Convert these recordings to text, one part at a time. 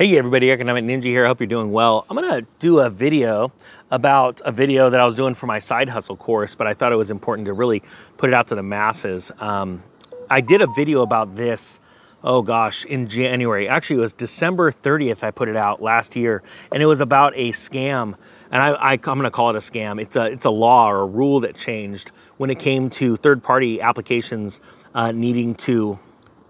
Hey everybody, Economic Ninja here. I hope you're doing well. I'm gonna do a video about a video that I was doing for my side hustle course, but I thought it was important to really put it out to the masses. Um, I did a video about this, oh gosh, in January. Actually, it was December 30th I put it out last year, and it was about a scam. And I, I'm gonna call it a scam. It's a, it's a law or a rule that changed when it came to third-party applications uh, needing to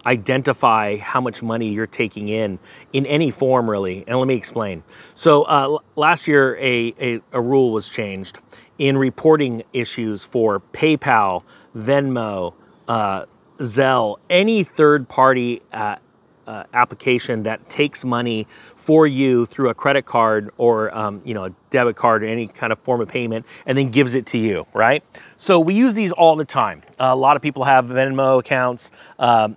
identify how much money you're taking in in any form really. And let me explain. So uh, last year a, a, a, rule was changed in reporting issues for paypal venmo uh, zelle any third party uh, uh, application that takes money for you through a credit card or um, you know a debit card or any kind of form of payment and then gives it to you right? So we use these all the time. A lot of people have venmo accounts um,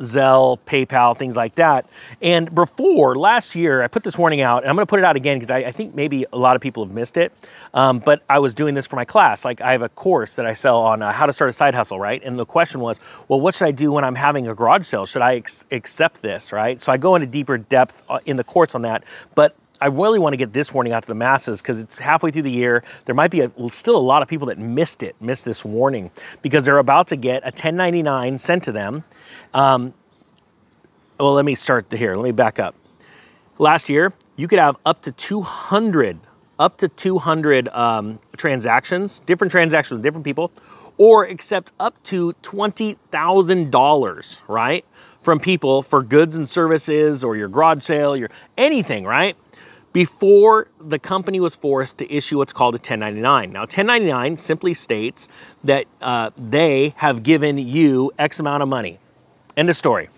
Zelle, PayPal, things like that. And before last year, I put this warning out, and I'm going to put it out again because I, I, think maybe a lot of people have missed it. Um, but I was doing this for my class. Like I have a course that I sell on uh, how to start a side hustle, right? And the question was, well, what should I do when I'm having a garage sale? Should I ex- accept this, right? So I go into deeper depth uh, in the course on that. But I really want to get this warning out to the masses because it's halfway through the year. There might be a, still a lot of people that missed it, missed this warning because they're about to get a 1099 sent to them. Um, well, let me start here. Let me back up. Last year, you could have up to 200, up to 200 um, transactions, different transactions with different people, or accept up to $20,000, right? From people for goods and services or your garage sale, your anything, right? Before the company was forced to issue what's called a 1099. Now, 1099 simply states that uh, they have given you X amount of money. End of story.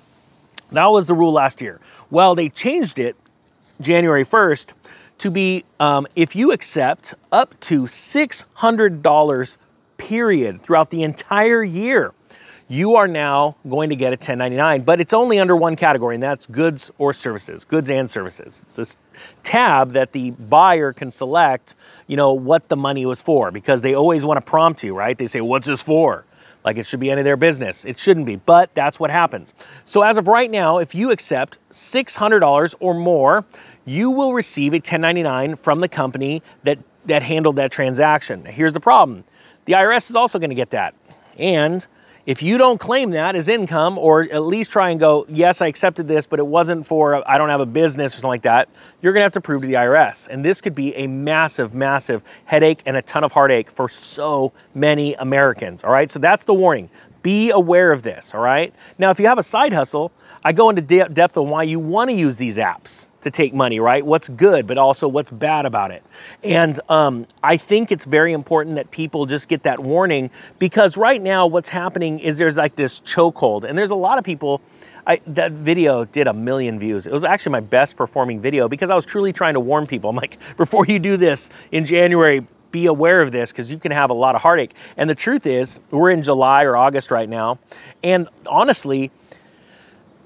That was the rule last year. Well, they changed it January 1st to be um, if you accept up to $600 period throughout the entire year you are now going to get a 1099, but it's only under one category, and that's goods or services, goods and services. It's this tab that the buyer can select, you know, what the money was for, because they always want to prompt you, right? They say, what's this for? Like it should be any of their business. It shouldn't be, but that's what happens. So as of right now, if you accept $600 or more, you will receive a 1099 from the company that, that handled that transaction. Here's the problem. The IRS is also going to get that. And if you don't claim that as income, or at least try and go, yes, I accepted this, but it wasn't for, I don't have a business or something like that, you're gonna have to prove to the IRS. And this could be a massive, massive headache and a ton of heartache for so many Americans, all right? So that's the warning. Be aware of this, all right? Now, if you have a side hustle, I go into de- depth on why you want to use these apps to take money, right? What's good, but also what's bad about it. And um, I think it's very important that people just get that warning because right now, what's happening is there's like this chokehold, and there's a lot of people. I, that video did a million views. It was actually my best performing video because I was truly trying to warn people. I'm like, before you do this in January, be aware of this because you can have a lot of heartache. And the truth is, we're in July or August right now. And honestly,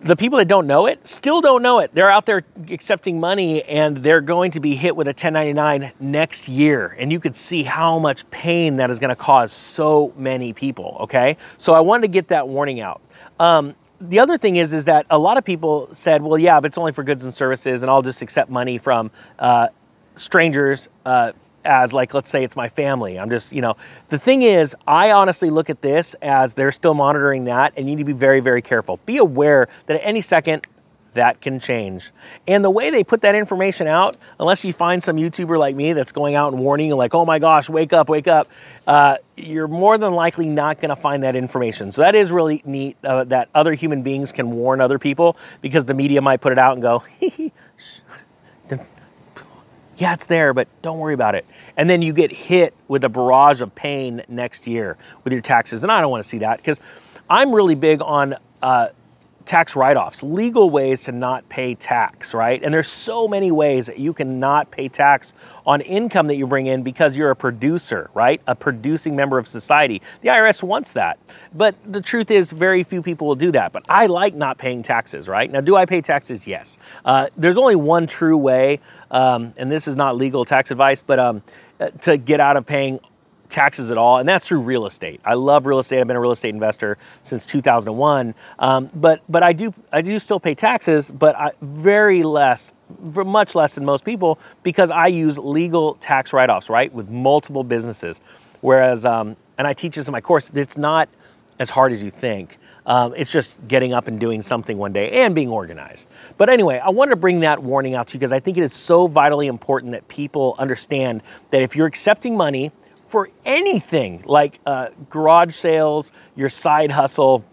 the people that don't know it still don't know it. They're out there accepting money and they're going to be hit with a 1099 next year. And you could see how much pain that is going to cause so many people. Okay. So I wanted to get that warning out. Um, the other thing is, is that a lot of people said, well, yeah, but it's only for goods and services and I'll just accept money from uh, strangers, uh, as like let's say it's my family. I'm just you know the thing is i honestly look at this as they're still monitoring that and you need to be very very careful. Be aware that at any second that can change. And the way they put that information out unless you find some youtuber like me that's going out and warning you like oh my gosh wake up wake up uh, you're more than likely not going to find that information. So that is really neat uh, that other human beings can warn other people because the media might put it out and go yeah, it's there, but don't worry about it. And then you get hit with a barrage of pain next year with your taxes. And I don't want to see that because I'm really big on uh, tax write-offs, legal ways to not pay tax, right? And there's so many ways that you can not pay tax on income that you bring in because you're a producer, right? A producing member of society. The IRS wants that. But the truth is very few people will do that. But I like not paying taxes, right? Now, do I pay taxes? Yes. Uh, there's only one true way, um, and this is not legal tax advice, but um, uh, to get out of paying taxes at all, and that's through real estate. I love real estate. I've been a real estate investor since 2001, um, but but I do I do still pay taxes, but I, very less, much less than most people because I use legal tax write-offs, right, with multiple businesses. Whereas, um, and I teach this in my course, it's not as hard as you think. Um, it's just getting up and doing something one day and being organized. But anyway, I wanted to bring that warning out to you because I think it is so vitally important that people understand that if you're accepting money for anything like uh, garage sales, your side hustle,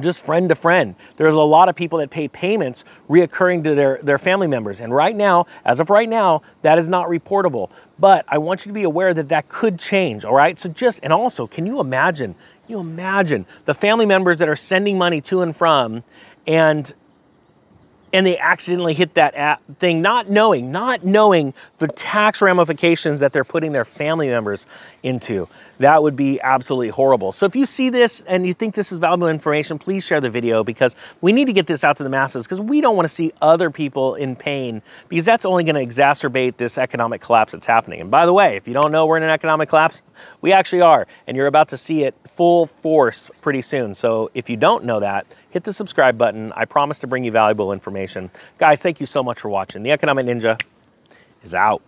just friend to friend. There's a lot of people that pay payments reoccurring to their, their family members. And right now, as of right now, that is not reportable. But I want you to be aware that that could change, all right? So just, and also, can you imagine, can you imagine the family members that are sending money to and from and and they accidentally hit that thing not knowing not knowing the tax ramifications that they're putting their family members into that would be absolutely horrible so if you see this and you think this is valuable information please share the video because we need to get this out to the masses because we don't want to see other people in pain because that's only going to exacerbate this economic collapse that's happening and by the way if you don't know we're in an economic collapse we actually are and you're about to see it full force pretty soon so if you don't know that hit the subscribe button. I promise to bring you valuable information. Guys, thank you so much for watching. The Economic Ninja is out.